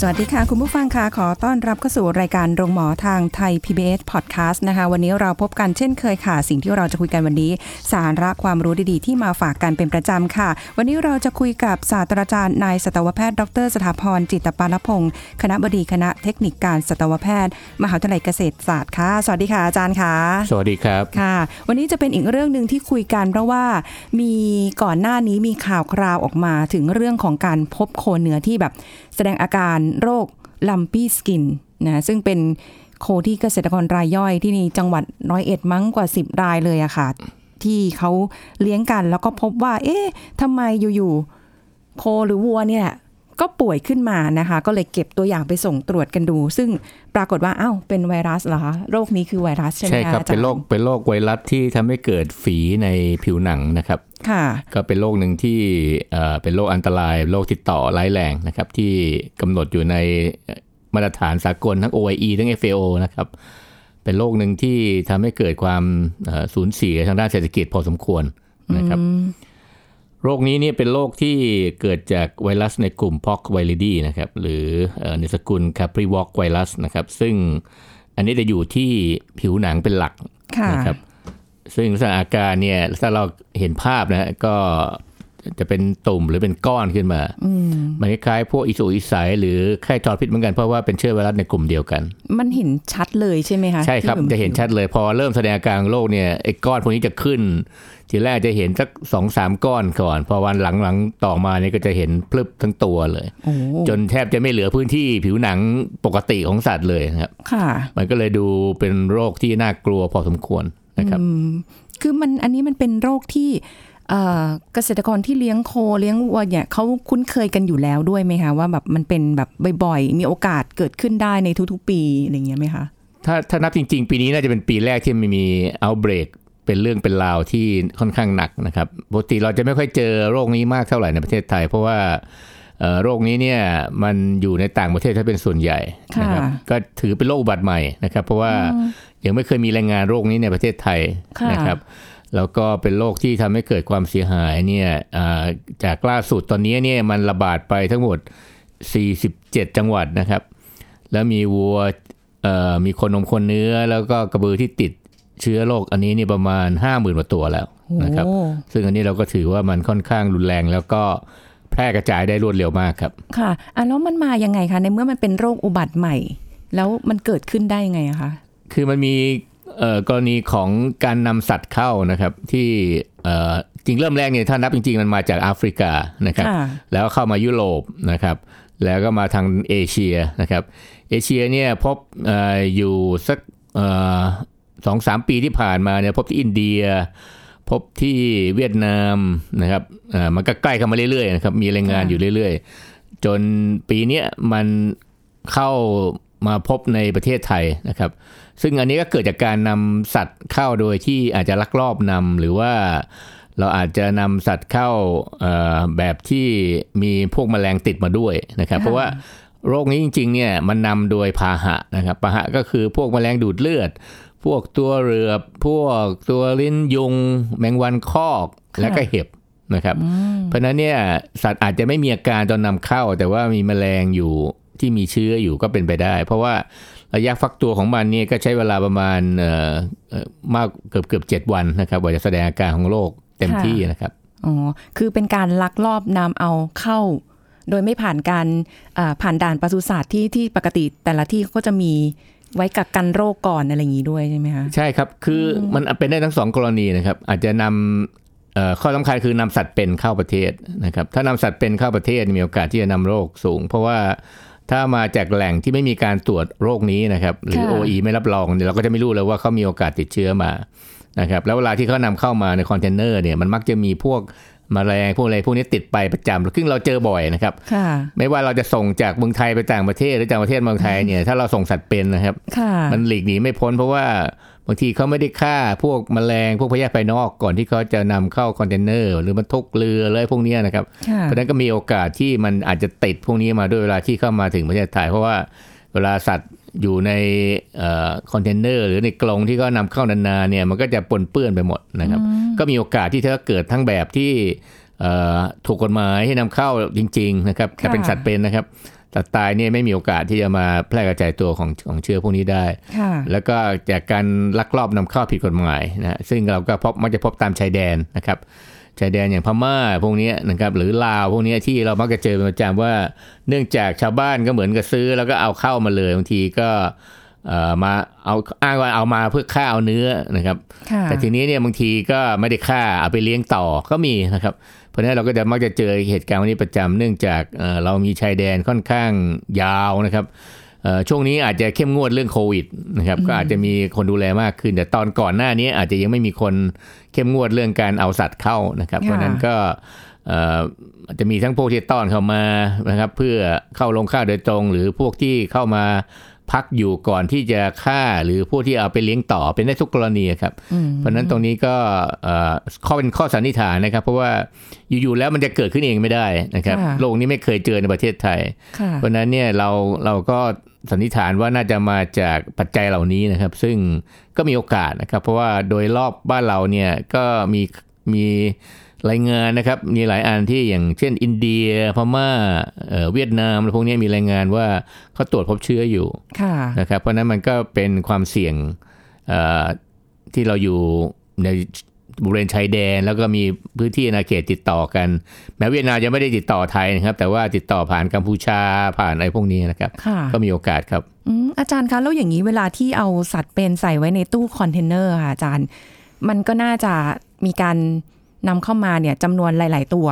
สวัสดีค่ะ คุณผู้ฟังค่ะขอต้อนรับเข้าสู่รายการโรงหมอทางไทย PBS Podcast นะคะ วันนี้เราพบกันเช่นเคยค่ะ สิ่งที่เราจะคุยกันวันนี้ สาระความรู้ดีๆ ที่มาฝากกันเป็นประจำค่ะ วันนี้เราจะคุยกับศาสตราจารย์นายสัตวแพทย์ ดร สถาพรจิตปานพงศ์คณะบดีคณะเทคนิคการสัตวแพทย์ มหาวิทยาลัยเกษตรศาสตร์ค่ะสวัสดีค่ะอาจารย์ค่ะสวัสดีครับค่ะ วันนี้จะเป็นอีกเรื่องหนึ่งที่คุยกัน เพราะว่ามีก่อนหน้านี้มีข่าวคราวออกมาถึงเรื่องของการพบโคเนื้อที่แบบ แสดงอาการโรคลัมปี้สกินนะซึ่งเป็นโคที่เกษตรกรรายย่อยที่ในจังหวัดร้อยเอ็ดมั้งกว่า 10 รายเลยอะค่ะ ที่เขาเลี้ยงกันแล้วก็พบว่า เอ๊ะทำไมอยู่ๆโคหรือวัวเนี่ย ก็ป่วยขึ้นมานะคะ ก็เลยเก็บตัวอย่างไปส่งตรวจกันดู ซึ่งปรากฏว่าอ้าวเป็นไวรัสเหรอคะโรคนี้คือไวรัสใช่ไหมใช่คะครับอาจารเป็นย์โรคเป็นโรคไวรัสที่ทำให้เกิดฝีในผิวหนังนะครับค่ะก็เป็นโรคหนึ่งที่เอ่อเป็นโรคอันตรายโรคติดต่อร้ายแรงนะครับ ที่กำหนดอยู่ในมาตรฐานสากลทั้ง OIE ทั้ง FAO นะครับเป็นโรคหนึ่งที่ทำให้เกิดความเอ่อสูญเสียทางด้านเศรษฐกิจพอสมควรนะครับ โรคนี้เนี่ยเป็นโรคที่เกิดจากไวรัสในกลุ่ม POX v i r i d i นะครับหรือเอ่อในสกุล Caprivox ไวรัสนะครับ ซึ่งอันนี้จะอยู่ที่ผิวหนังเป็นหลักค่ะนะครับซึ่งลักษณะอาการเนี่ยถ้าเราเห็นภาพนะฮะก็ จะเป็นตุ่มหรือเป็นก้อนขึ้นมามันคล้ายๆพวกอิสุอิสัยหรือไข้ทอดพิษเหมือนกันเพราะว่าเป็นเชื้อไวรัสในกลุ่มเดียวกัน มันเห็นชัดเลยใช่ไหมคะใช่ครับที่จะเห็นชัดเลย พอเริ่มแสดงอาการของโรคเนี่ยไอ้ก้อนพวกนี้จะขึ้น ทีแรกจะเห็นสักสองสามก้อนก่อน พอวันหลังๆต่อมาเนี่ยก็จะเห็นพลึบทั้งตัวเลยโอ้จนแทบจะไม่เหลือพื้นที่ผิวหนังปกติของสัตว์เลยนะครับค่ะ มันก็เลยดูเป็นโรคที่น่ากลัวพอสมควรนะครับคือมันอันนี้มันเป็นโรคที่ เอ่อเกษตรกรที่เลี้ยงโคเลี้ยงวัวเนี่ยเขาคุ้นเคยกันอยู่แล้วด้วยไหมคะว่าแบบมันเป็นแบบบ่อยๆ มีโอกาสเกิดขึ้นได้ในทุกๆ ปีอะไรอย่างเงี้ยไหมคะถ้าถ้านับจริง ๆ ปีนี้น่าจะเป็นปีแรกที่มันมี outbreak เป็นเรื่องเป็นราวที่ค่อนข้างหนักนะครับปกติเราจะไม่ค่อยเจอโรคนี้มากเท่าไหร่ในประเทศไทย เพราะว่าเอ่อโรคนี้เนี่ยมันอยู่ในต่างประเทศถ้าเป็นส่วนใหญ่นะครับค่ะก็ถือเป็นโรคอุบัติใหม่นะครับ เพราะว่ายังไม่เคยมีรายงานโรคนี้ในประเทศไทยค่ะนะครับ แล้วก็เป็นโรคที่ทำให้เกิดความเสียหายเนี่ยอ่าจากล่าสุดตอนนี้เนี่ยมันระบาดไปทั้งหมด 47 จังหวัดนะครับ แล้วมีวัวเอ่อมีคนนมคนเนื้อ แล้วก็กระบือที่ติดเชื้อโรคอันนี้นี่ประมาณ 5 0,000กว่าตัวแล้วนะครับโอ้ซึ่งอันนี้เราก็ถือว่ามันค่อนข้างรุนแรงแล้วก็แพร่กระจายได้รวดเร็วมากครับ ค่ะอะแล้วมันมายังไงคะในเมื่อมันเป็นโรคอุบัติใหม่ แล้วมันเกิดขึ้นได้ยังไงอะคะคือมันมีเอ่อ กรณีของการนำสัตว์เข้านะครับที่เอ่อจริงเริ่มแรกเนี่ยถ้านับจริงๆ มันมาจากแอฟริกานะครับค่ะแล้วเข้ามายุโรปนะครับ แล้วก็มาทางเอเชียนะครับ เอเชียเนี่ยพบเอออยู่สักสองสามปีที่ผ่านมาเนี่ยพบที่อินเดีย พบที่เวียดนามนะครับเอ่อมันก็ใกล้เข้ามาเรื่อยๆนะครับ มีรายงานอยู่เรื่อยๆ จนปีเนี้ยมันเข้ามาพบในประเทศไทยนะครับ ซึ่งอันนี้ก็เกิดจากการนำสัตว์เข้าโดยที่อาจจะลักลอบนำหรือว่าเราอาจจะนำสัตว์เข้าเอ่อแบบที่มีพวกแมลงติดมาด้วยนะครับ เพราะว่าโรคนี้จริงๆเนี่ยมันนำโดยพาหะนะครับพาหะก็คือพวกแมลงดูดเลือด พวกตัวเรือบพวกตัวลิ้นยุง แมงวันคอกและก็เห็บนะครับ เพราะฉะนั้นเนี่ยสัตว์อาจจะไม่มีอาการตอนนำเข้า แต่ว่ามีแมลงอยู่ที่มีเชื้ออยู่ก็เป็นไปได้ เพราะว่า ระยะฟักตัวของมันเนี่ยก็ใช้เวลาประมาณเอ่อเอ่อมากเกือบเกือบเจ็ดวันนะครับกว่าจะแสดงอาการของโรคเต็มค่ะที่นะครับอ๋อคือเป็นการลักลอบนำเอาเข้า โดยไม่ผ่านการอ่าผ่านด่านปศุสัตว์ที่ที่ปกติแต่ละที่เขาก็จะมีไว้กักกันโรคก่อนอะไรอย่างนี้ด้วยใช่ไหมคะใช่ครับคืออมันเป็นได้ทั้งสองกรณีนะครับ อาจจะนำเอ่อข้อสำคัญคือนำสัตว์เป็นเข้าประเทศนะครับ ถ้านำสัตว์เป็นเข้าประเทศมีโอกาสที่จะนำโรคสูง เพราะว่า ถ้ามาจากแหล่งที่ไม่มีการตรวจโรคนี้นะครับ หรือค่ะ OE ไม่รับรองเนี่ยเราก็จะไม่รู้เลยว่าเขามีโอกาสติดเชื้อมานะครับแล้วเวลาที่เขานำเข้ามาในคอนเทนเนอร์เนี่ยมันมักจะมีพวกมแมลงพวกอะไรพวกนี้ติดไปประจำซึ่งเราเจอบ่อยนะครับค่ะไม่ว่าเราจะส่งจากเมืองไทยไปต่างประเทศหรือจากประเทศเมืองไทยเนี่ยถ้าเราส่งสัตว์เป็นนะครับค่ะมันหลีกหนีไม่พ้นเพราะว่า บางทีเขาไม่ได้ฆ่าพวกแมลงพวกพยาธิภายนอกก่อนที่เขาจะนำเข้าคอนเทนเนอร์หรือบรรทุกเรือเลยพวกเนี้ยนะครับค่ะเพราะฉะนั้นก็มีโอกาสที่มันอาจจะติดพวกนี้มาด้วยเวลาที่เข้ามาถึงประเทศไทยเพราะว่าเวลาสัตว์อยู่ในคอนเทนเนอร์หรือในกรงที่เขานำเข้านานๆเนี่ยมันก็จะปนเปื้อนไปหมดนะครับ ก็มีโอกาสที่จะเกิดทั้งแบบที่เอ่อถูกกฎหมายให้นำเข้าจริง ๆ นะครับแต่เป็นสัตว์เป็นนะครับ สัตว์ตายเนี่ยไม่มีโอกาสที่จะมาแพร่กระจายตัวของของเชื้อพวกนี้ได้ค่ะแล้วก็จากการลักลอบนำเข้าผิดกฎหมายนะฮะซึ่งเราก็พบมักจะพบตามชายแดนนะครับชายแดนอย่างพม่าพวกเนี้ยนะครับหรือลาวพวกเนี้ยที่เรามักจะเจอเป็นประจำว่า เนื่องจากชาวบ้านก็เหมือนกับซื้อ แล้วก็เอาเข้ามาเลยบางทีก็เอ่อมาเอาอ้างว่าเอามาเพื่อฆ่าเอาเนื้อนะครับค่ะแต่ทีนี้เนี่ยบางทีก็ไม่ได้ฆ่าเอาไปเลี้ยงต่อก็มีนะครับ เพราะฉะนั้นเราก็จะมักจะเจอเหตุการณ์วันนี้ประจำเนื่องจากเอ่อเรามีชายแดนค่อนข้างยาวนะครับเอ่อช่วงนี้อาจจะเข้มงวดเรื่องโควิดนะครับก็อาจจะมีคนดูแลมากขึ้น แต่ตอนก่อนหน้านี้อาจจะยังไม่มีคนเข้มงวดเรื่องการเอาสัตว์เข้านะครับค่ะเพราะฉะนั้นก็เอ่ออาจจะมีทั้งพวกที่ต้อนเข้ามานะครับ เพื่อเข้าลงฆ่าโดยตรง หรือพวกที่เข้ามา พักอยู่ก่อนที่จะฆ่าหรือพวกที่เอาไปเลี้ยงต่อเป็นได้ทุกกรณีครับอืมเพราะฉะนั้นตรงนี้ก็เอ่อข้อเป็นข้อสันนิษฐานนะครับ เพราะว่าอยู่ๆแล้วมันจะเกิดขึ้นเองไม่ได้นะครับค่ะโลกนี้ไม่เคยเจอในประเทศไทยค่ะเพราะฉะนั้นเนี่ยเราเราก็สันนิษฐานว่าน่าจะมาจากปัจจัยเหล่านี้นะครับ ซึ่งก็มีโอกาสนะครับ เพราะว่าโดยรอบบ้านเราเนี่ยก็มีมี รายงานนะครับมีหลายอันที่อย่างเช่น อินเดียพม่าเอ่อเวียดนามอะไรพวกนี้มีรายงานว่าเขาตรวจพบเชื้ออยู่ค่ะนะครับเพราะฉะนั้นมันก็เป็นความเสี่ยงเอ่อที่เราอยู่ในบริเวณชายแดน แล้วก็มีพื้นที่อาณาเขตติดต่อกัน แม้เวียดนามจะไม่ได้ติดต่อไทยนะครับ แต่ว่าติดต่อผ่านกัมพูชาผ่านอะไรพวกนี้นะครับค่ะก็มีโอกาสครับอืมอาจารย์คะแล้วอย่างนี้เวลาที่เอาสัตว์เป็นใส่ไว้ในตู้คอนเทนเนอร์ค่ะอาจารย์ มันก็น่าจะมีการ นำเข้ามาเนี่ยจำนวนหลาย ๆ ตัว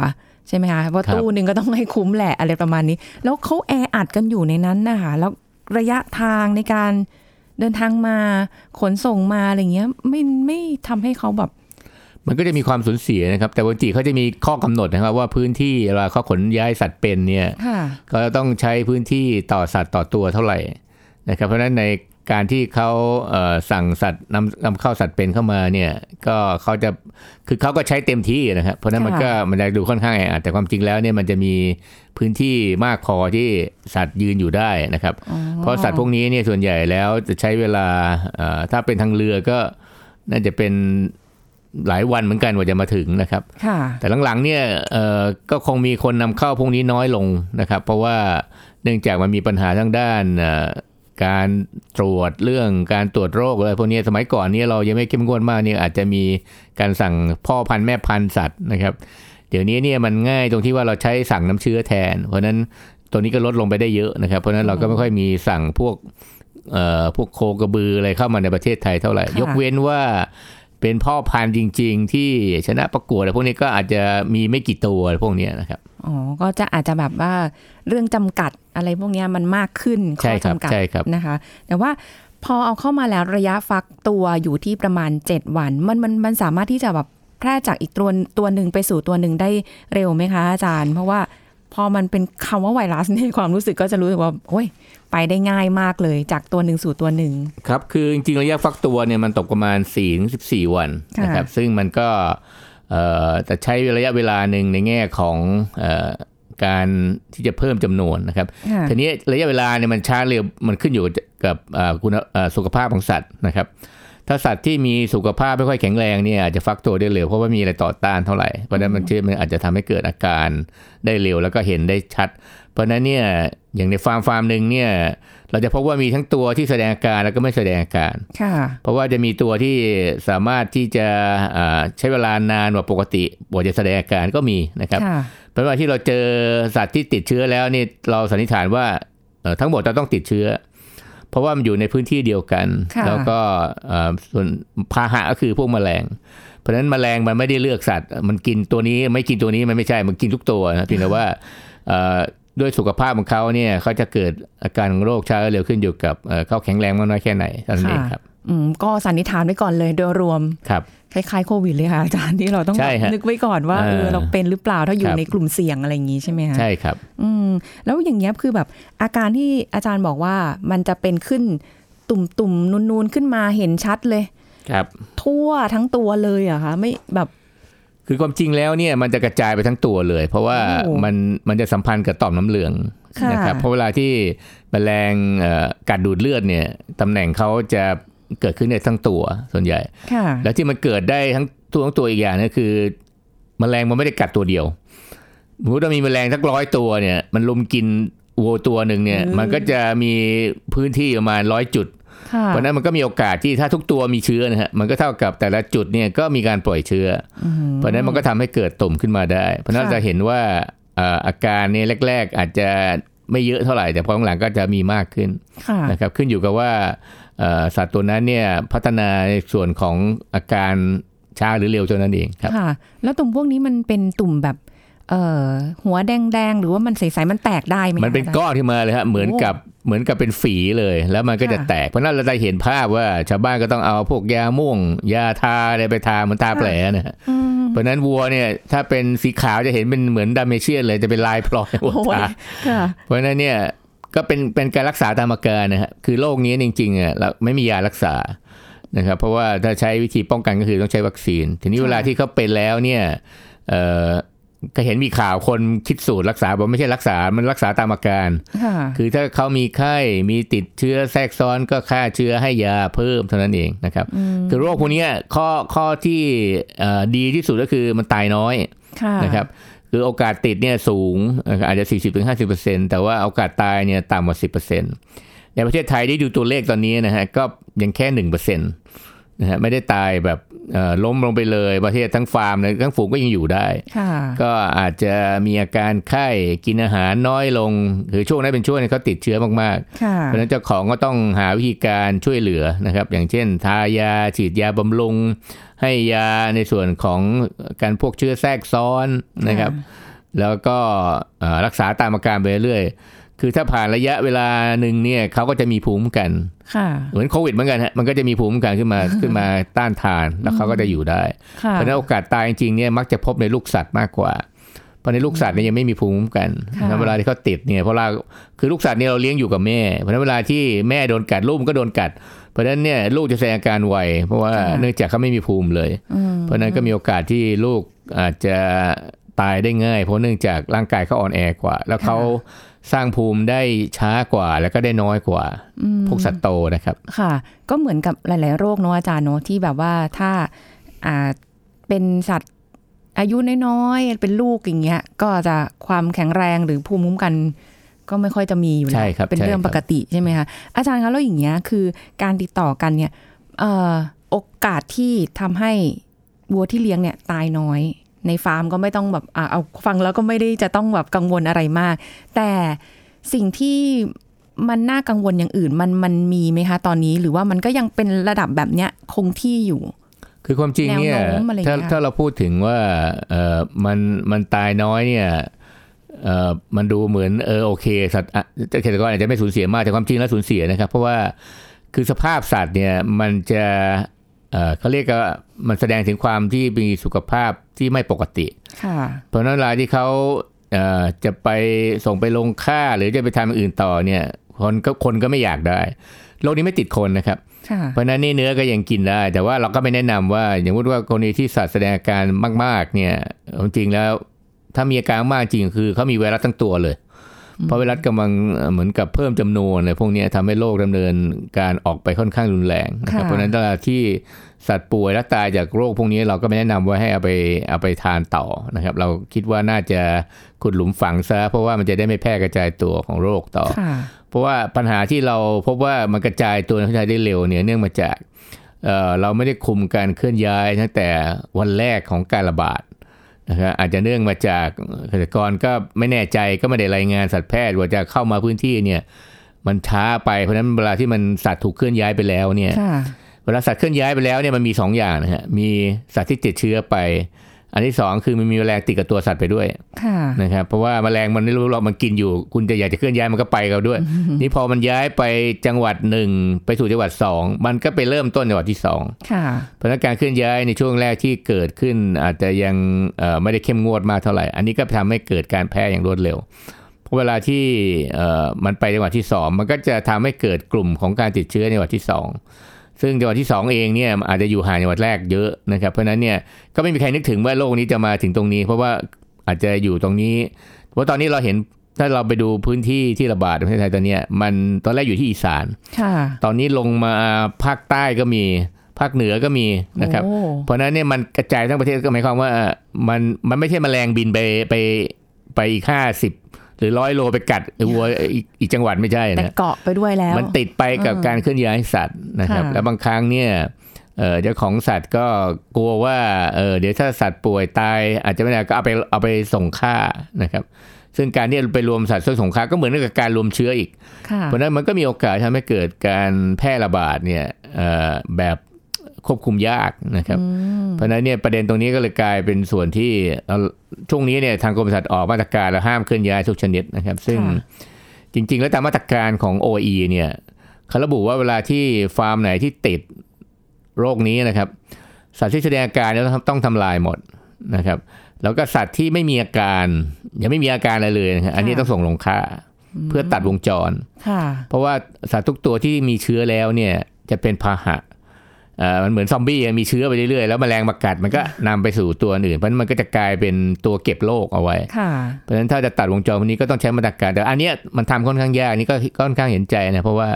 ใช่ไหมคะเพราะครับตู้หนึ่งก็ต้องให้คุ้มแหละอะไรประมาณนี้ แล้วเขาแออัดกันอยู่ในนั้นนะคะแล้วระยะทางในการเดินทางมาขนส่งมาอะไรเงี้ยไม่ไม่ทำให้เขาแบบ มันก็จะมีความสูญเสียนะครับ แต่บางทีเขาจะมีข้อกำหนดนะครับ ว่าพื้นที่เวลาเขาขนย้ายสัตว์เป็นเนี่ยค่ะก็ต้องใช้พื้นที่ต่อสัตว์ต่อตัวเท่าไหร่นะครับ เพราะฉะนั้นใน การที่เขาเอ่อสั่งสัตว์นำนำเข้าสัตว์เป็นเข้ามาเนี่ยก็เขาจะคือเขาก็ใช้เต็มที่นะครับเพราะฉะนั้นมันก็มันจะดูค่อนข้างแออัดแต่ความจริงแล้วเนี่ยมันจะมีพื้นที่มากพอที่สัตว์ยืนอยู่ได้นะครับ เพราะสัตว์พวกนี้เนี่ยส่วนใหญ่แล้วจะใช้เวลาเอ่อถ้าเป็นทางเรือก็น่าจะเป็นหลายวันเหมือนกันกว่าจะมาถึงนะครับค่ะแต่หลังๆเนี่ยเอ่อก็คงมีคนนำเข้าพวกนี้น้อยลงนะครับ เพราะว่าเนื่องจากมันมีปัญหาทางด้านเอ่อ การตรวจเรื่องการตรวจโรคอะไรพวกนี้สมัยก่อนเนี่ยเรายังไม่เข้มงวดมากเนี่ยอาจจะมีการสั่งพ่อพันธุ์แม่พันธุ์สัตว์นะครับ เดี๋ยวนี้เนี่ยมันง่ายตรงที่ว่าเราใช้สั่งน้ำเชื้อแทน เพราะฉะนั้นตัวนี้ก็ลดลงไปได้เยอะนะครับ เพราะฉะนั้นเราก็ไม่ค่อยมีสั่งพวกเอ่อพวกโคกระบืออะไรเข้ามาในประเทศไทยเท่าไหร่ค่ะยกเว้นว่า เป็นพ่อพันธุ์จริง ๆ ที่ชนะประกวดอะไรพวกนี้ก็อาจจะมีไม่กี่ตัวอะไรพวกเนี้ยนะครับอ๋อก็จะอาจจะแบบว่าเรื่องจำกัดอะไรพวกเนี้ยมันมากขึ้นข้ใช่อครับจำกัดใช่ครับนะคะ แต่ว่าพอเอาเข้ามาแล้วระยะฟักตัวอยู่ที่ประมาณ 7 วัน มันมันมันสามารถที่จะแบบแพร่จากอีกตัวตัวหนึ่งไปสู่ตัวหนึ่งได้เร็วไหมคะอาจารย์ เพราะว่าพอมันเป็นคำว่าไวรัสในความรู้สึกก็จะรู้สึกว่าโอ้ย ไปได้ง่ายมากเลย จากตัวหนึ่งสู่ตัวหนึ่งครับ คือจริงๆระยะฟักตัวเนี่ยมันตกประมาณ4-14ถึง14วันค่ะนะครับ ซึ่งมันก็เอ่อแต่ใช้ระยะเวลาหนึ่งในแง่ของเอ่อการที่จะเพิ่มจำนวนนะครับค่ะทีนี้ระยะเวลาเนี่ยมันช้าเร็วมันขึ้นอยู่กับเอ่อคุณเอ่อสุขภาพของสัตว์นะครับ ถ้าสัตว์ที่มีสุขภาพไม่ค่อยแข็งแรงเนี่ยอาจจะฟักตัวได้เร็วเพราะว่ามีอะไรต่อต้านเท่าไหร่เพราะฉะนั้นมันเชื่อมันอาจจะทำให้เกิดอาการได้เร็ว แล้วก็เห็นได้ชัด เพราะฉะนั้นเนี่ยอย่างในฟาร์มฟาร์มหนึ่งเนี่ยเราจะพบว่ามีทั้งตัวที่แสดงอาการแล้วก็ไม่แสดงอาการค่ะเพราะว่าจะมีตัวที่สามารถที่จะอ่าใช้เวลานานกว่าปกติกว่าจะแสดงอาการก็มีนะครับค่ะเพราะว่าที่เราเจอสัตว์ที่ติดเชื้อแล้วนี่เราสันนิษฐานว่าเอ่อทั้งหมดจะต้องติดเชื้อ เพราะว่ามันอยู่ในพื้นที่เดียวกันค่ะแล้วก็เอ่อส่วนพาหะก็คือพวกแมลงเพราะฉะนั้นแมลงมันไม่ได้เลือกสัตว์ มันกินตัวนี้ไม่กินตัวนี้มันไม่ใช่ มันกินทุกตัวนะเพียงแต่ว่าเอ่อ ด้วยสุขภาพของเขาเนี่ยเขาจะเกิดอาการของโรคช้าเร็วขึ้นอยู่กับเอ่อเขาแข็งแรงมากน้อยแค่ไหนเท่านั้นเองครับออืมก็สันนิษฐานไว้ก่อนเลยโดยรวมครับคล้ายๆโควิดเลยค่ะอาจารย์ที่เราต้องใช่ฮะนึกไว้ก่อนว่าเออเออเราเป็นหรือเปล่าถ้าอยู่ครับในกลุ่มเสี่ยงอะไรอย่างนี้ใช่ไหมคะใช่ครับ อืมแล้วอย่างเงี้ยคือแบบอาการที่อาจารย์บอกว่ามันจะเป็นขึ้นตุ่มๆนูนๆขึ้นมาเห็นชัดเลย ครับ ทั่วทั้งตัวเลยเหรอะคะไม่แบบ คือความจริงแล้วเนี่ยมันจะกระจายไปทั้งตัวเลย เพราะว่าโอ้มันมันจะสัมพันธ์กับต่อมน้ำเหลืองค่ะนะครับเพราะเวลาที่แมลงเอ่อกัดดูดเลือดเนี่ยตำแหน่งเขาจะเกิดขึ้นในทั้งตัวส่วนใหญ่ค่ะแล้วที่มันเกิดได้ทั้งตัวทั้งตัวอีกอย่างนึงคือแมลงมันไม่ได้กัดตัวเดียวสมมติว่ามีแมลงสักร้อยตัวเนี่ยมันลุมกินวัวตัวหนึ่งเนี่ยอืมมันก็จะมีพื้นที่ประมาณร้อยจุดค่ะ เพราะฉะนั้นมันก็มีโอกาสที่ถ้าทุกตัวมีเชื้อนะฮะมันก็เท่ากับแต่ละจุดเนี่ยก็มีการปล่อยเชื้ออเพราะฉะนั้นมันก็ทำให้เกิดตุ่มขึ้นมาได้ เพราะฉะนั้นค่ะจะเห็นว่าเอ่ออาการเนี่ยแรก ๆ อาจจะไม่เยอะเท่าไหร่ แต่พอหลังๆก็จะมีมากขึ้นค่ะนะครับขึ้นอยู่กับว่าเอ่อสัตว์ตัวนั้นเนี่ยพัฒนาในส่วนของอาการช้าหรือเร็วเท่านั้นเองครับค่ะแล้วตุ่มพวกนี้มันเป็นตุ่มแบบ เอ่อหัวแดงๆ หรือว่ามันใสๆมันแตกได้ไหมคะมันเป็นอาจารย์ก้อนที่มาเลยฮะเหมือนกับเหมือนกับเป็นฝีเลย แล้วมันก็จะค่ะแตกเพราะฉะนั้นเราได้เห็นภาพว่าชาวบ้านก็ต้องเอาพวกยาม่วง ยาทาอะไรไปทาเหมือนทาแผลนะฮะอืมเพราะฉะนั้นวัวเนี่ย ถ้าเป็นสีขาวจะเห็นเป็นเหมือนดามเมเชียนเลยจะเป็นลายพลอยวัวโอ้ยทาค่ะเพราะฉะนั้นเนี่ยก็เป็นเป็นการรักษาตามอาการนะฮะคือโรคนี้จริงๆอะเราไม่มียารักษานะครับเพราะว่าถ้าใช้วิธีป้องกันก็คือต้องใช้วัคซีน ทีนี้ค่ะเวลาที่เขาเป็นแล้วเนี่ยเอ่อ ก็เห็นมีข่าวคนคิดสูตรรักษาบอกไม่ใช่รักษา มันรักษาตามอาการค่ะคือถ้าเขามีไข้ มีติดเชื้อแทรกซ้อนก็ฆ่าเชื้อให้ยาเพิ่มเท่านั้นเองนะครับ คือโรคพวกเนี้ยข้อข้อที่เอ่อดีที่สุดก็คือมันตายน้อยค่ะนะครับคือโอกาสติดเนี่ยสูงอาจจะ 40-50%แต่ว่าโอกาสตายเนี่ยต่ำกว่า 10%ในประเทศไทยได้ดูตัวเลขตอนนี้นะฮะก็ยังแค่ 1%นะฮะไม่ได้ตายแบบเอ่อล้มลงไปเลยประเทศทั้งฟาร์มเลยทั้งฝูงก็ยังอยู่ได้ค่ะก็อาจจะมีอาการไข้กินอาหารน้อยลงคือช่วงนั้นเป็นช่วงที่เขาติดเชื้อมากๆค่ะเพราะฉะนั้นเจ้าของก็ต้องหาวิธีการช่วยเหลือนะครับ อย่างเช่น ทายาฉีดยาบำรุง ให้ยาในส่วนของการพวกเชื้อแทรกซ้อนนะครับ แล้วก็เอ่อรักษาตามอาการไปเรื่อยๆ คือถ้าผ่านระยะเวลาหนึ่งเนี่ยเขาก็จะมีภูมิคุ้มกันค่ะเหมือนโควิดเหมือนกันฮะมันก็จะมีภูมิคุ้มกันขึ้นมาขึ้นมาต้านทานแล้วเขาก็จะอยู่ได้ค่ะเพราะฉะนั้นโอกาสตายจริงๆเนี่ยมักจะพบในลูกสัตว์มากกว่าเพราะในลูกสัตว์เนี่ยยังไม่มีภูมิคุ้มกันค่ะแล้วเวลาที่เขาติดเนี่ยเพราะเราคือลูกสัตว์เนี่ยเราเลี้ยงอยู่กับแม่ เพราะฉะนั้นเวลาที่แม่โดนกัดลูกมันก็โดนกัด เพราะฉะนั้นเนี่ยลูกจะแสดงอาการไวเพราะว่าเนื่องจากเขาไม่มีภูมิเลยอืมเพราะฉะนั้นก็มีโอกาสที่ลูกอาจจะตายได้ง่าย เพราะเนื่องจากร่างกายเขาอ่อนแอกว่า แล้วเขา สร้างภูมิได้ช้ากว่าแล้วก็ได้น้อยกว่าพวกสัตว์โตนะครับ ค่ะ ก็เหมือนกับหลาย ๆ โรคเนอะอาจารย์เนอะที่แบบว่าถ้าอ่าเป็นสัตว์อายุน้อยๆเป็นลูกอย่างเงี้ย ก็จะความแข็งแรงหรือภูมิคุ้มกัน ก็ไม่ค่อยจะมีอยู่แล้ใช่วครับเป็นใช่เรื่องครับปกติใช่ไหมคะอาจารย์คะแล้วอย่างเงี้ยคือการติดต่อกันเนี่ยเอ่อโอกาสที่ทำให้วัวที่เลี้ยงเนี่ยตายน้อย ในฟาร์มก็ไม่ต้องแบบอ่าเอาฟังแล้วก็ไม่ได้จะต้องแบบกังวลอะไรมาก แต่สิ่งที่มันน่ากังวลอย่างอื่นมันมันมีไหมคะตอนนี้ หรือว่ามันก็ยังเป็นระดับแบบเนี้ยคงที่อยู่ คือความจริงเนี่ยแนวโน้มอะไรถ้าเงี้ยถ้าเราพูดถึงว่าเออมันมันตายน้อยเนี่ยเออมันดูเหมือนเออโอเคสัตว์อะเกษตรกรอาจจะไม่สูญเสียมากแต่ความจริงแล้วสูญเสียนะครับ เพราะว่าคือสภาพสัตว์เนี่ยมันจะ เออเขาเรียกว่ามันแสดงถึงความที่มีสุขภาพที่ไม่ปกติค่ะเพราะฉะนั้นเวลาที่เขาเอ่อจะไปส่งไปลงค่าหรือจะไปทำอย่างอื่นต่อเนี่ยคนก็คนก็ไม่อยากได้โรคนี้ไม่ติดคนนะครับค่ะเพราะฉะนั้นนี่เนื้อก็ยังกินได้ แต่ว่าเราก็ไม่แนะนำว่า อย่างพูดว่ากรณีที่สัตว์แสดงอาการมาก ๆ เนี่ยจริงๆแล้วถ้ามีอาการมากจริงคือเขามีไวรัสทั้งตัวเลย เพราะไวรัสกำลังเหมือนกับเพิ่มจำนวนอะไรพวกเนี้ยทำให้โรคดำเนินการออกไปค่อนข้างรุนแรงนะครับค่ะเพราะฉะนั้นเวลาที่สัตว์ป่วยและตายจากโรคพวกนี้เราก็ไม่แนะนำว่าให้เอาไปเอาไปทานต่อนะครับ เราคิดว่าน่าจะขุดหลุมฝังซะเพราะว่ามันจะได้ไม่แพร่กระจายตัวของโรคต่อค่ะเพราะว่าปัญหาที่เราพบว่ามันกระจายตัวในประเทศไทยได้เร็วเนี่ยเนื่องมาจากเอ่อเราไม่ได้คุมการเคลื่อนย้ายตั้งแต่วันแรกของการระบาด นะครับอาจจะเนื่องมาจากเกษตรกรก็ไม่แน่ใจก็ไม่ได้รายงานสัตวแพทย์ว่าจะเข้ามาพื้นที่เนี่ย มันช้าไปเพราะฉะนั้นเวลาที่มันสัตว์ถูกเคลื่อนย้ายไปแล้วเนี่ยเวลาสัตว์เคลื่อนย้ายไปแล้วเนี่ยมันมี2อย่างนะฮะมีสัตว์ที่ติดเชื้อไป อันที่สองคือมันมีแมลงติดกับตัวสัตว์ไปด้วยค่ะนะครับเพราะว่าแมลงมันไม่รู้หรอกมันกินอยู่ คุณจะอยากจะเคลื่อนย้ายมันก็ไปกับด้วย นี่พอมันย้ายไปจังหวัดหนึ่งไปสู่จังหวัดสองมันก็ไปเริ่มต้นจังหวัดที่สองค่ะเพราะฉะนั้นการเคลื่อนย้ายในช่วงแรกที่เกิดขึ้น อาจจะยังเอ่อไม่ได้เข้มงวดมากเท่าไหร่ อันนี้ก็ทำให้เกิดการแพร่อย่างรวดเร็วเพราะเวลาที่เอ่อมันไปจังหวัดที่สองมันก็จะทำให้เกิดกลุ่มของการติดเชื้อในจังหวัดที่สอง ซึ่งจังหวัดที่สองเองเนี่ยอาจจะอยู่ห่างจังหวัดแรกเยอะนะครับ เพราะฉะนั้นเนี่ยก็ไม่มีใครนึกถึงว่าโรคนี้จะมาถึงตรงนี้ เพราะว่าอาจจะอยู่ตรงนี้เพราะตอนนี้เราเห็นถ้าเราไปดูพื้นที่ที่ระบาดในประเทศไทยตอนเนี้ยมันตอนแรกอยู่ที่อีสานค่ะตอนนี้ลงมาภาคใต้ก็มีภาคเหนือก็มีนะครับโอ้เพราะฉะนั้นเนี่ยมันกระจายทั้งประเทศก็หมายความว่ามันมันไม่ใช่แมลงบินไปไปไปอีกห้าสิบ หรือร้อยโลไปกัดวัวอีกอีกจังหวัดไม่ใช่แต่นะเกาะไปด้วยแล้ว มันติดไปกับอืมการเคลื่อนย้ายสัตว์นะครับค่ะแล้วบางครั้งเนี่ยเอ่อเจ้าของสัตว์ก็กลัวว่าเออเดี๋ยวถ้าสัตว์ป่วยตาย อาจจะไม่ได้ก็เอาไปเอาไปส่งค่านะครับ ซึ่งการที่ไปรวมสัตว์เพื่อส่งค่าก็เหมือนกับการรวมเชื้ออีกค่ะเพราะฉะนั้นมันก็มีโอกาสทำให้เกิดการแพร่ระบาดเนี่ยเอ่อแบบ ควบคุมยากนะครับ เพราะฉะนั้นเนี่ยประเด็นตรงนี้ก็เลยกลายเป็นส่วนที่เราช่วงนี้เนี่ยทางกรมปศุสัตว์ออกมาตรการแล้วห้ามเคลื่อนย้ายทุกชนิดนะครับ ซึ่งค่ะจริง ๆ แล้วตามมาตรการของ OE เนี่ยเขาระบุว่าเวลาที่ฟาร์มไหนที่ติดโรคนี้นะครับ สัตว์ที่แสดงอาการเนี่ยต้องต้องทำลายหมดนะครับ แล้วก็สัตว์ที่ไม่มีอาการ ยังไม่มีอาการอะไรเลยนะครับอันนี้ต้องส่งลงค่าเพื่อตัดวงจรค่ะเพราะว่าสัตว์ทุกตัวที่มีเชื้อแล้วเนี่ยจะเป็นพาหะเอ่อ มันเหมือนซอมบี้อะมีเชื้อไปเรื่อยๆ แล้วแมลงมากัดมันก็นำไปสู่ตัวอื่น เพราะฉะนั้นมันก็จะกลายเป็นตัวเก็บโรคเอาไว้ค่ะเพราะฉะนั้นถ้าจะตัดวงจรพวกนี้ก็ต้องใช้มาตรการ แต่อันเนี้ยมันทำค่อนข้างยากนี่ก็ก็ค่อนข้างเห็นใจนะเพราะว่า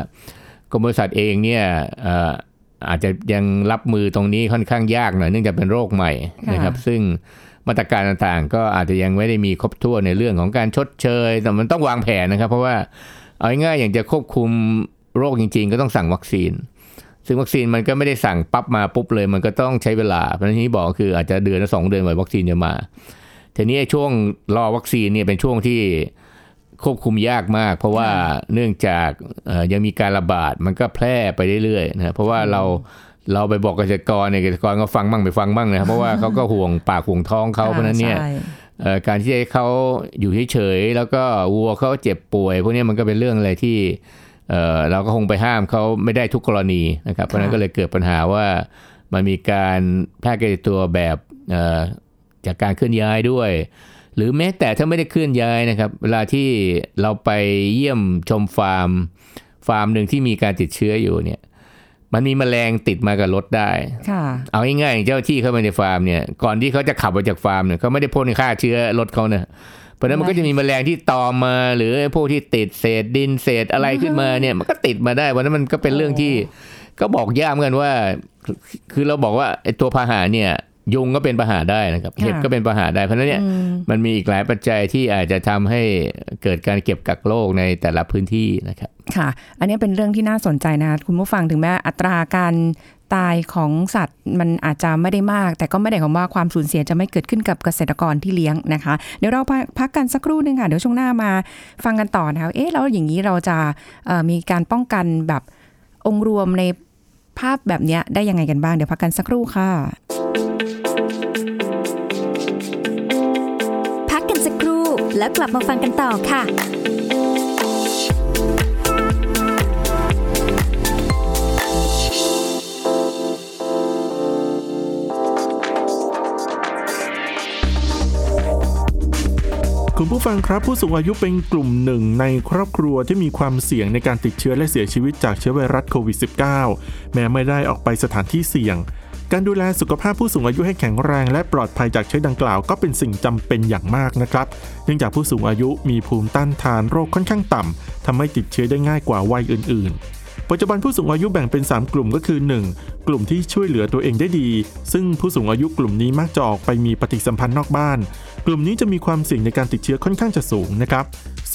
กรมบริษัทเองเนี่ยเอ่ออาจจะยังรับมือตรงนี้ค่อนข้างยากหน่อยเนื่องจากเป็นโรคใหม่นะครับ ซึ่งมาตรการต่างๆ ก็อาจจะยังไม่ได้มีครบถ้วนในเรื่องของการชดเชย แต่มันต้องวางแผนนะครับ เพราะว่าเอาง่ายๆอย่างจะควบคุมโรคจริง ๆ ก็ต้องสั่งวัคซีน ซึ่งวัคซีนมันก็ไม่ได้สั่งปั๊บมาปุ๊บเลย มันก็ต้องใช้เวลา เพราะฉะนั้นที่บอกก็คืออาจจะเดือนละสองเดือนกว่าวัคซีนจะมา ทีนี้ไอ้ช่วงรอวัคซีนเนี่ยเป็นช่วงที่ควบคุมยากมาก เพราะว่าเนื่องจากเอ่อยังมีการระบาดมันก็แพร่ไปเรื่อยๆนะครับเพราะว่าเราเราไปบอกเกษตรกรเนี่ยเกษตรกรก็ฟังบ้างไปฟังบ้างนะครับเพราะว่าเขาก็ห่วงปากห่วงท้องเขาเพราะฉะนั้นเนี่ยใช่เอ่อการที่ให้เขาอยู่เฉยๆแล้วก็วัวเขาเจ็บป่วย พวกนี้มันก็เป็นเรื่องอะไรที่ เอ่อเราก็คงไปห้ามเขาไม่ได้ทุกกรณีนะครับ เพราะฉะนั้นก็เลยเกิดปัญหาว่ามันมีการแพร่กระจายตัวแบบเอ่อจากการเคลื่อนย้ายด้วย หรือแม้แต่ถ้าไม่ได้เคลื่อนย้ายนะครับ เวลาที่เราไปเยี่ยมชมฟาร์ม ฟาร์มหนึ่งที่มีการติดเชื้ออยู่เนี่ยมันมีแมลงติดมากับรถได้ค่ะเอาง่ายๆอย่างเจ้าที่เข้ามาในฟาร์มเนี่ย ก่อนที่เขาจะขับออกจากฟาร์มเนี่ยเขาไม่ได้พ่นฆ่าเชื้อรถเขาเนี่ย เพราะฉะนั้นมันก็จะมีแมลงที่ตอมมาหรือไอ้พวกที่ติดเศษดินเศษอะไรขึ้นมาเนี่ยมันก็ติดมาได้เพราะฉะนั้นมันก็เป็นเรื่องที่ก็บอกยากเหมือนกันว่า คือเราบอกว่าไอ้ตัวพาหะเนี่ย ยุงก็เป็นพาหะได้นะครับค่ะเห็บก็เป็นพาหะได้เพราะฉะนั้นเนี่ยอืมมันมีอีกหลายปัจจัยที่อาจจะทำให้เกิดการเก็บกักโรคในแต่ละพื้นที่นะครับค่ะ อันนี้เป็นเรื่องที่น่าสนใจนะคะคุณผู้ฟังถึงแม้อัตราการตายของสัตว์มันอาจจะไม่ได้มาก แต่ก็ไม่ได้ความว่าความสูญเสียจะไม่เกิดขึ้นกับเกษตรกรที่เลี้ยงนะคะ เดี๋ยวเราพักพักกันสักครู่หนึงค่ะ เดี๋ยวช่วงหน้ามาฟังกันต่อนะคะเอ๊ะแล้วอย่างนี้เราจะเอ่อมีการป้องกันแบบองค์รวมในภาพแบบเนี้ยได้ยังไงกันบ้างเดี๋ยวพักกันสักครู่ค่ะ แล้วกลับมาฟังกันต่อค่ะคุณผู้ฟังครับผู้สูงอายุเป็นกลุ่มหนึ่งในครอบครัวที่มีความเสี่ยงในการติดเชื้อและเสียชีวิตจากเชื้อไวรัสโควิด -19 แม้ไม่ได้ออกไปสถานที่เสี่ยง การดูแลสุขภาพผู้สูงอายุให้แข็งแรง และปลอดภัยจากเชื้อดังกล่าวก็เป็นสิ่งจำเป็นอย่างมากนะครับ เนื่องจากผู้สูงอายุมีภูมิต้านทานโรคค่อนข้างต่ำทำให้ติดเชื้อได้ง่ายกว่าวัยอื่น ๆ ปัจจุบันผู้สูงอายุแบ่งเป็น 3 กลุ่มก็คือ 1. กลุ่มที่ช่วยเหลือตัวเองได้ดี ซึ่งผู้สูงอายุกลุ่มนี้มักจะออกไปมีปฏิสัมพันธ์นอกบ้าน กลุ่มนี้จะมีความเสี่ยงในการติดเชื้อค่อนข้างจะสูงนะครับ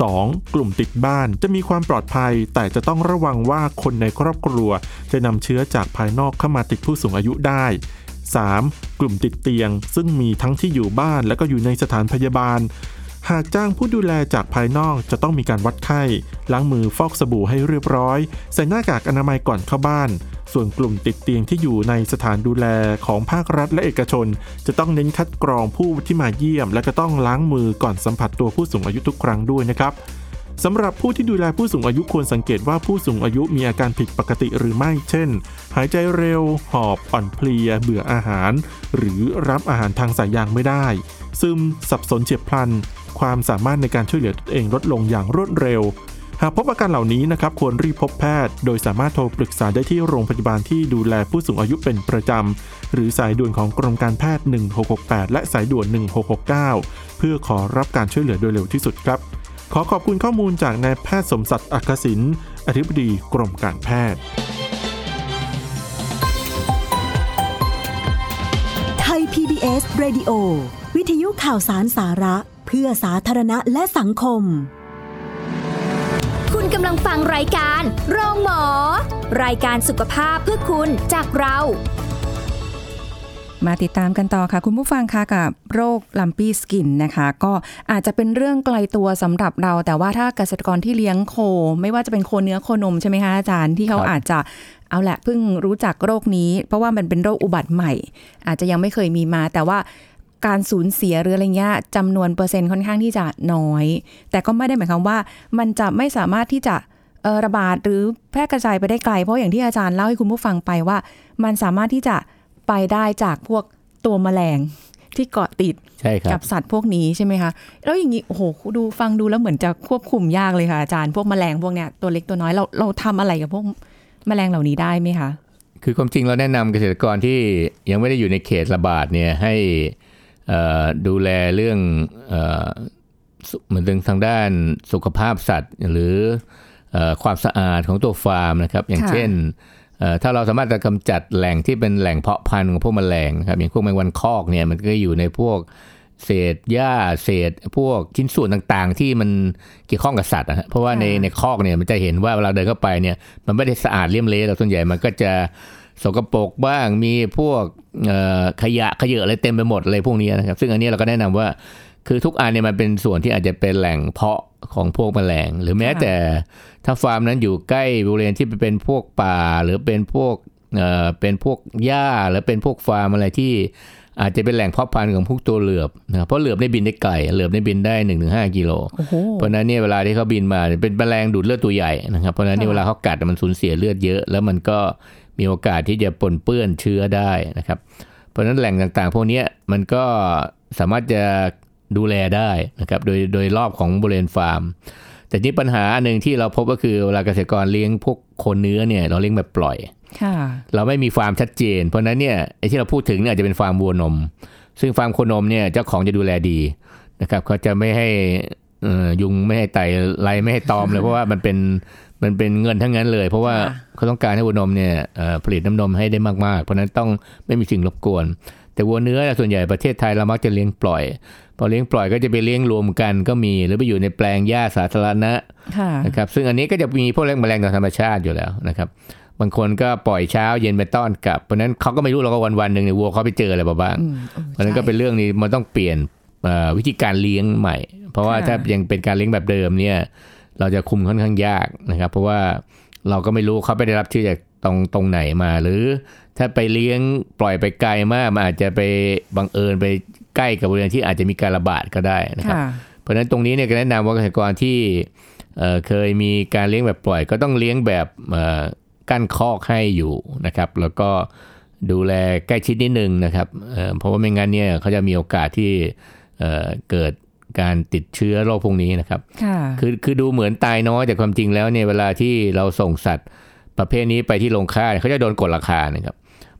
2. กลุ่มติดบ้านจะมีความปลอดภัย แต่จะต้องระวังว่าคนในครอบครัว จะนำเชื้อจากภายนอกเข้ามาติดผู้สูงอายุได้ 3. กลุ่มติดเตียง ซึ่งมีทั้งที่อยู่บ้านและก็อยู่ในสถานพยาบาล หากจ้างผู้ดูแลจากภายนอกจะต้องมีการวัดไข้ ล้างมือฟอกสบู่ให้เรียบร้อย ใส่หน้ากากอนามัยก่อนเข้าบ้าน ส่วนกลุ่มติดเตียงที่อยู่ในสถานดูแลของภาครัฐและเอกชน จะต้องเน้นคัดกรองผู้ที่มาเยี่ยม และก็ต้องล้างมือก่อนสัมผัสตัวผู้สูงอายุทุกครั้งด้วยนะครับสำหรับผู้ที่ดูแลผู้สูงอายุควรสังเกตว่าผู้สูงอายุมีอาการผิดปกติหรือไม่ เช่น หายใจเร็ว หอบ อ่อนเพลีย เบื่ออาหาร หรือรับอาหารทางสายยางไม่ได้ ซึม สับสนเฉียบพลัน ความสามารถในการช่วยเหลือตนเองลดลงอย่างรวดเร็ว หากพบอาการเหล่านี้นะครับควรรีบพบแพทย์ โดยสามารถโทรปรึกษาได้ที่โรงพยาบาลที่ดูแลผู้สูงอายุเป็นประจำ หรือสายด่วนของกรมการแพทย์ 1668 และสายด่วน 1669 เพื่อขอรับการช่วยเหลือโดยเร็วที่สุดครับ ขอขอบคุณข้อมูลจากนายแพทย์สมศักดิ์อักษินอธิบดีกรมการแพทย์ไทย PBS Radio วิทยุข่าวสารสาระ เพื่อสาธารณะและสังคม คุณกำลังฟังรายการโรงหมอ รายการสุขภาพเพื่อคุณจากเรา มาติดตามกันต่อค่ะ คุณผู้ฟังคะกับโรคลัมปี้สกินนะคะ ก็อาจจะเป็นเรื่องไกลตัวสำหรับเรา แต่ว่าถ้าเกษตรกรที่เลี้ยงโค ไม่ว่าจะเป็นโคเนื้อโคนมใช่ไหมคะอาจารย์ที่เขาครับอาจจะเอาแหละเพิ่งรู้จักโรคนี้ เพราะว่ามันเป็นโรคอุบัติใหม่ อาจจะยังไม่เคยมีมาแต่ว่า การสูญเสียหรืออะไรเงี้ยจำนวนเปอร์เซ็นต์ค่อนข้างที่จะน้อย แต่ก็ไม่ได้หมายความว่า มันจะไม่สามารถที่จะเอ่อระบาดหรือแพร่กระจายไปได้ไกล เพราะอย่างที่อาจารย์เล่าให้คุณผู้ฟังไปว่า มันสามารถที่จะไปได้จากพวกตัวแมลงที่เกาะติดใช่ครักับบสัตว์พวกนี้ใช่ไหมคะ แล้วอย่างนี้โอ้โหดูฟังดูแล้วเหมือนจะควบคุมยากเลยค่ะอาจารย์พวกแมลงพวกเนี้ยตัวเล็กตัวน้อยเราเราทำอะไรกับพวกแมลงเหล่านี้ได้ไหมคะคือความจริงเราแนะนำเกษตรกรที่ยังไม่ได้อยู่ในเขตระบาดเนี่ยให้เอ่อ ดูแลเรื่องเอ่อสุเหมือนถึงทางด้านสุขภาพสัตว์ หรือเอ่อความสะอาดของตัวฟาร์มนะครับ อย่างค่ะเช่นเอ่อถ้าเราสามารถจะกำจัดแหล่งที่เป็นแหล่งเพาะพันธุ์ของพวกแมลงนะครับอย่างพวกแมงวันคอกเนี่ยมันก็อยู่ในพวกเศษหญ้าเศษ พวกชิ้นส่วนต่างๆ ที่มันเกี่ยวข้องกับสัตว์นะฮะเพราะว่าในในคอกเนี่ยมันจะเห็นว่าเวลาเดินเข้าไปเนี่ยมันไม่ได้สะอาดเลี่ยมเละแต่ส่วนใหญ่มันก็จะ สกปรกบ้างมีพวกเอ่อขยะขยะอะไรเต็มไปหมดเลยพวกนี้นะครับ ซึ่งอันนี้เราก็แนะนำว่าคือทุกอันเนี่ยมันเป็นส่วนที่อาจจะเป็นแหล่งเพาะของพวกแมลง หรือแม้ค่ะแต่ถ้าฟาร์มนั้นอยู่ใกล้บริเวณที่เป็นพวกป่า หรือเป็นพวกเอ่อเป็นพวกหญ้าหรือเป็นพวกฟาร์มอะไรที่อาจจะเป็นแหล่งเพาะพันธุ์ของพวกตัวเหลือบนะครับเพราะเหลือบได้บินได้ไกลเหลือบได้บินได้1นถึงหกิโลโอ้โหเพราะฉะนั้นเนี่ยเวลาที่เขาบินมาเนี่ยเป็นแมลงดูดเลือดตัวใหญ่นะครับเพราะฉะนั้นเนี่ยค่ะเวลาเขากัดมันสูญเสียเลือดเยอะ แล้วมันก็ มีโอกาสที่จะปนเปื้อนเชื้อได้นะครับ เพราะฉะนั้นแหล่งต่างๆ พวกเนี้ยมันก็สามารถจะดูแลได้นะครับโดยโดยรอบของบริเวณฟาร์ม แต่นี่ปัญหาอันหนึ่งที่เราพบก็คือเวลาเกษตรกรเลี้ยงพวกโคนเนื้อเนี่ยเราเลี้ยงแบบปล่อยค่ะเราไม่มีฟาร์มชัดเจน เพราะฉะนั้นเนี่ยไอ้ที่เราพูดถึงเนี่ยอาจจะเป็นฟาร์มวัวนม ซึ่งฟาร์มโคนมเนี่ยเจ้าของจะดูแลดีนะครับเขาจะไม่ให้เอ่อยุงไม่ให้ไต่ไรไม่ให้ตอมเลยเพราะว่ามันเป็น มันเป็นเงินทั้งนั้นเลย เพราะว่าค่ะเขาต้องการให้วัวนมเนี่ยเอ่อผลิตน้ำนมให้ได้มากๆ เพราะฉะนั้นต้องไม่มีสิ่งรบกวน แต่วัวเนื้อส่วนใหญ่ประเทศไทยเรามักจะเลี้ยงปล่อย พอเลี้ยงปล่อยก็จะไปเลี้ยงรวมกันก็มีหรือไปอยู่ในแปลงหญ้าสาธารณะค่ะนะครับซึ่งอันนี้ก็จะมีพวกแรงแมลงตามธรรมชาติอยู่แล้วนะครับบางคนก็ปล่อยเช้าเย็นไปต้อนกลับ เพราะฉะนั้นเขาก็ไม่รู้หรอกว่าวันวันๆหนึ่งในยวัวเขาไปเจออะไรมาบ้างอืมออเพราะฉะนั้นก็เป็นเรื่องนี้มันต้องเปลี่ยนเอ่อวิธีการเลี้ยงใหม่ เพราะว่าค่ะถ้ายังเป็นการเลี้ยงแบบเดิมเนี่ย เราจะคุมค่อนข้างยากนะครับ เพราะว่าเราก็ไม่รู้เขาไปได้รับเชื้อจากตรงตรงไหนมา หรือถ้าไปเลี้ยงปล่อยไปไกลมากมันอาจจะไปบังเอิญไปใกล้กับบริเวณที่อาจจะมีการระบาดก็ได้นะครับค่ะเพราะฉะนั้นตรงนี้เนี่ยก็แนะนำว่าเกษตรกรที่เอ่อเคยมีการเลี้ยงแบบปล่อย ก็ต้องเลี้ยงแบบเอ่อกั้นคอกให้อยู่นะครับ แล้วก็ดูแลใกล้ชิดนิดนึงนะครับเอ่อเพราะว่าไม่งั้นเนี่ยเขาจะมีโอกาสที่เอ่อเกิด การติดเชื้อโรคพวกนี้นะครับค่ะคือคือดูเหมือนตายน้อยแต่ความจริงแล้วเนี่ยเวลาที่เราส่งสัตว์ประเภทนี้ไปที่โรงฆ่าเนี่ยเขาจะโดนกดราคานะครับ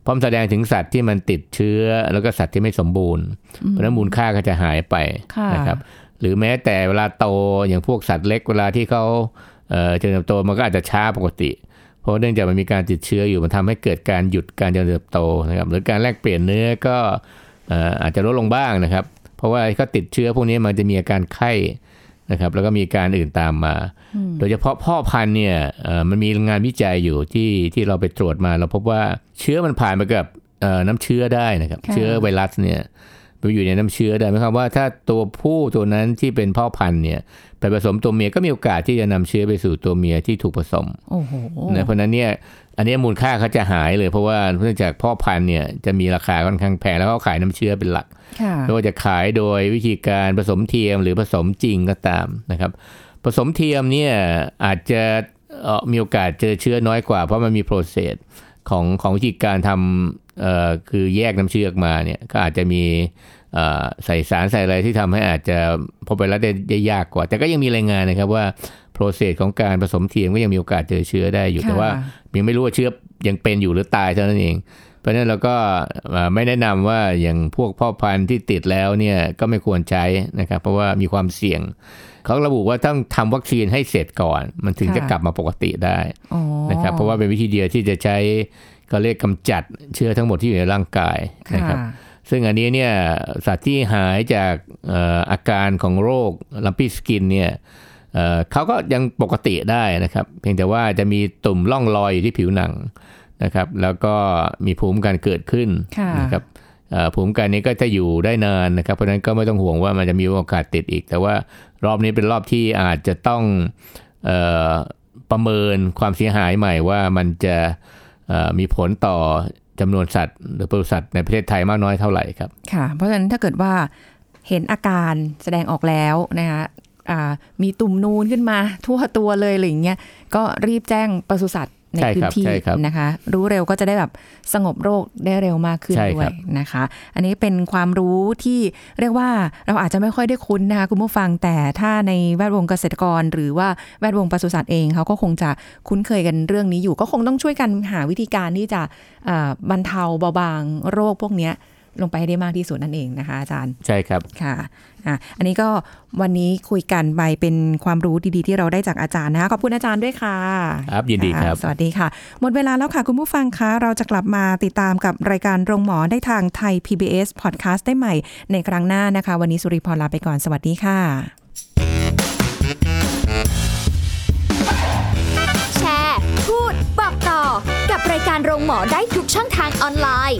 พร้อมแสดงถึงสัตว์ที่มันติดเชื้อแล้วก็สัตว์ที่ไม่สมบูรณ์เพราะฉะนั้นมูลค่าก็จะหายไปค่ะนะครับ หรือแม้แต่เวลาโตอย่างพวกสัตว์เล็กเวลาที่เขาเอ่อเจริญเติบโตมันก็อาจจะช้าปกติ เพราะเนื่องจากมันมีการติดเชื้ออยู่มันทำให้เกิดการหยุดการเจริญเติบโตนะครับหรือการแลกเปลี่ยนเนื้อก็เอ่ออาจจะลดลงบ้างนะครับ เพราะว่าเขาติดเชื้อพวกนี้มันจะมีอาการไข้นะครับ แล้วก็มีการอื่นตามมา โดยเฉพาะพ่อพันธุ์เนี่ยเอ่อมันมีงานวิจัยอยู่ที่ที่เราไปตรวจมา เราพบว่าเชื้อมันผ่านไปกับเอ่อน้ำเชื้อได้นะครับค่ะเชื้อไวรัสเนี่ยไป อยู่ในน้ำเชื้อได้หมายความว่าถ้าตัวผู้ตัวนั้นที่เป็นพ่อพันธุ์เนี่ยไปผสมตัวเมียก็มีโอกาสที่จะนำเชื้อไปสู่ตัวเมียที่ถูกผสมโอ้โหนะเพราะฉะนั้นเนี่ยอันนี้มูลค่าเขาจะหายเลยเพราะว่าเนื่องจากพ่อพันธุ์เนี่ยจะมีราคาค่อนข้างแพงแล้วเขาขายน้ำเชื้อเป็นหลักค่ะไม่ว่าจะขายโดยวิธีการผสมเทียมหรือผสมจริงก็ตามนะครับ ผสมเทียมเนี่ยอาจจะเอ่อมีโอกาสเจอเชื้อน้อยกว่า เพราะมันมีโปรเซสของของวิธีการทำเอ่อ คือแยกน้ำเชื้อออกมาเนี่ยก็อาจจะมีเอ่อใส่สารใส่อะไรที่ทำให้อาจจะพบไวรัสได้ได้ยากกว่า แต่ก็ยังมีรายงานนะครับว่าโปรเซสของการผสมเทียมก็ยังมีโอกาสเจอเชื้อได้อยู่แต่ว่ายังไม่รู้ว่าเชื้อยังเป็นอยู่หรือตายเท่านั้นเอง เพราะฉะนั้นเราก็เอ่อไม่แนะนำว่าอย่างพวกพ่อพันธุ์ที่ติดแล้วเนี่ยก็ไม่ควรใช้นะครับ เพราะว่ามีความเสี่ยงเขาระบุว่าต้องทำวัคซีนให้เสร็จก่อน มันถึงจะค่ะกลับมาปกติได้อ๋อนะครับเพราะว่าเป็นวิธีเดียวที่จะใช้ ก็เรียกกำจัดเชื้อทั้งหมดที่อยู่ในร่างกายนะครับค่ะซึ่งอันนี้เนี่ยสัตว์ที่หายจากเอ่ออาการของโรคลัมปี้สกินเนี่ยเอ่อเขาก็ยังปกติได้นะครับ เพียงแต่ว่าจะมีตุ่มร่องรอยอยู่ที่ผิวหนังนะครับ แล้วก็มีภูมิคุ้มกันเกิดขึ้นค่ะนะครับเอ่อภูมิคุ้มกันนี้ก็จะอยู่ได้นานนะครับ เพราะฉะนั้นก็ไม่ต้องห่วงว่ามันจะมีโอกาสติดอีก แต่ว่ารอบนี้เป็นรอบที่อาจจะต้องเอ่อประเมินความเสียหายใหม่ว่ามันจะเอ่อ มีผลต่อจำนวนสัตว์ หรือปศุสัตว์ในประเทศไทยมากน้อยเท่าไหร่ครับค่ะ เพราะฉะนั้นถ้าเกิดว่าเห็นอาการแสดงออกแล้วนะคะมีตุ่มนูนขึ้นมาทั่วตัวเลยอะไรอย่างเงี้ยก็รีบแจ้งปศุสัตว์ ในใช่พื้ครับนที่ใช่ครับนะคะ รู้เร็วก็จะได้แบบสงบโรคได้เร็วมากขึ้นใช่ด้วครัยบนะคะ อันนี้เป็นความรู้ที่เรียกว่าเราอาจจะไม่ค่อยได้คุ้นนะคะคุณผู้ฟังแต่ถ้าในแวดวงเกษตรกร หรือว่าแวดวงปศุสัตว์เองเขาก็คงจะคุ้นเคยกันเรื่องนี้อยู่ ก็คงต้องช่วยกันหาวิธีการที่จะอ่าบรรเทาเบาบางโรคพวกเนี้ย ลงไปให้ได้มากที่สุดนั่นเองนะคะอาจารย์ ใช่ครับ ค่ะอะอันนี้ก็วันนี้คุยกันไปเป็นความรู้ดีๆ ที่เราได้จากอาจารย์นะคะขอบคุณอาจารย์ด้วยค่ะ ครับยินดีครับะสวัสดีค่ะ หมดเวลาแล้วค่ะคุณผู้ฟังคะเราจะกลับมาติดตามกับรายการโรงหมอได้ทางไทย PBS Podcast ได้ใหม่ ในครั้งหน้านะคะ วันนี้สุริพรลาไปก่อนสวัสดีค่ะ แชร์ พูดบอกต่อกับรายการโรงหมอได้ทุกช่องทางออนไลน์